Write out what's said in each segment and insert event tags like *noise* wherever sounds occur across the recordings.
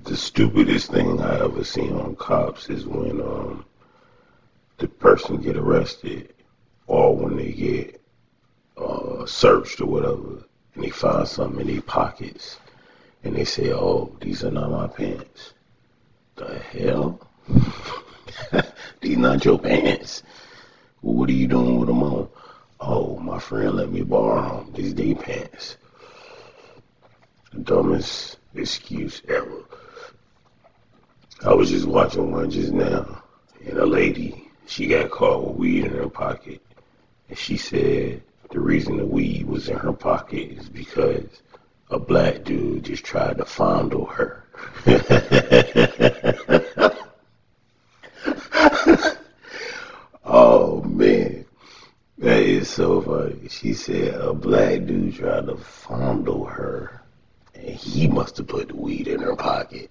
The stupidest thing I ever seen on cops is when um the person get arrested or when they get uh searched or whatever and they find something in their pockets and they say, Oh, these are not my pants. The hell? *laughs* these not your pants. What are you doing with them on? Oh, my friend let me borrow them. These they pants. Dumbest excuse ever. I was just watching one just now, and a lady, she got caught with weed in her pocket. And she said the reason the weed was in her pocket is because a black dude just tried to fondle her. *laughs* oh man, that is so funny. She said a black dude tried to fondle her, and he must have put the weed in her pocket.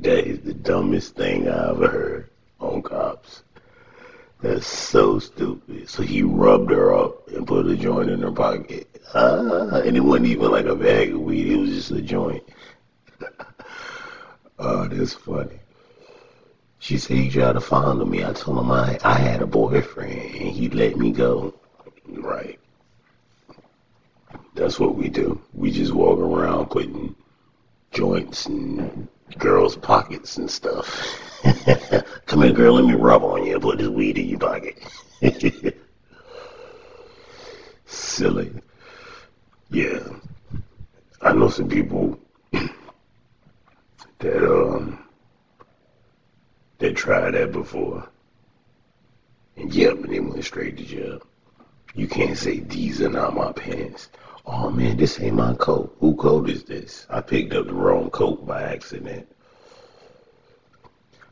That is the dumbest thing I ever heard on cops. That's so stupid. So he rubbed her up and put a joint in her pocket. Ah, and it wasn't even like a bag of weed, it was just a joint. *laughs* oh, that's funny. She said he tried to fondle me. I told him I, I had a boyfriend and he let me go. Right. That's what we do. We just walk around putting joints in girls' pockets and stuff. *laughs* Come here, girl, let me rub on you put this weed in your pocket. *laughs* Silly. Yeah. I know some people *clears throat* that um that tried that before. And yep, and they went straight to jail. You can't say these are not my pants. Oh man, this ain't my coat. Who coat is this? I picked up the wrong coat by accident.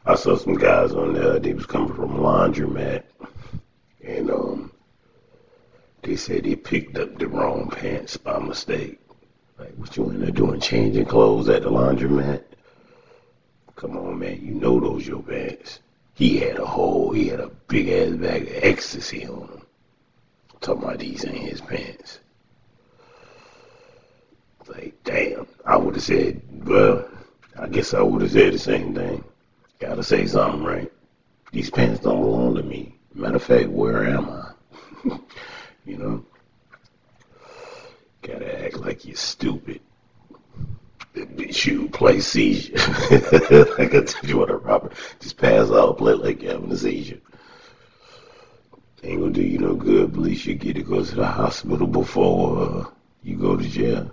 I saw some guys on there. They was coming from a laundromat, and um, they said they picked up the wrong pants by mistake. Like, what you in there doing? Changing clothes at the laundromat? Come on, man. You know those your pants. He had a whole, he had a big ass bag of ecstasy on him. Talking about these ain't his pants. Like, damn. I would have said, well, I guess I would have said the same thing. Gotta say something, right? These pants don't belong to me. Matter of fact, where am I? *laughs* you know? Gotta act like you're stupid. Shoot, play seizure. *laughs* I can tell you what a robber. Just pass out, play like you're having a seizure. Ain't gonna do you no good, at least you get to go to the hospital before uh, you go to jail.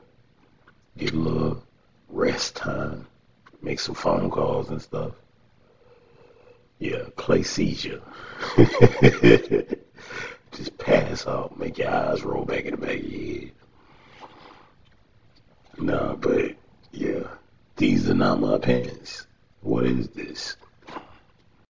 Get a little rest time. Make some phone calls and stuff. Yeah, play seizure. *laughs* Just pass out, make your eyes roll back in the back of your head. Nah, but yeah, these are not my pants. What is this?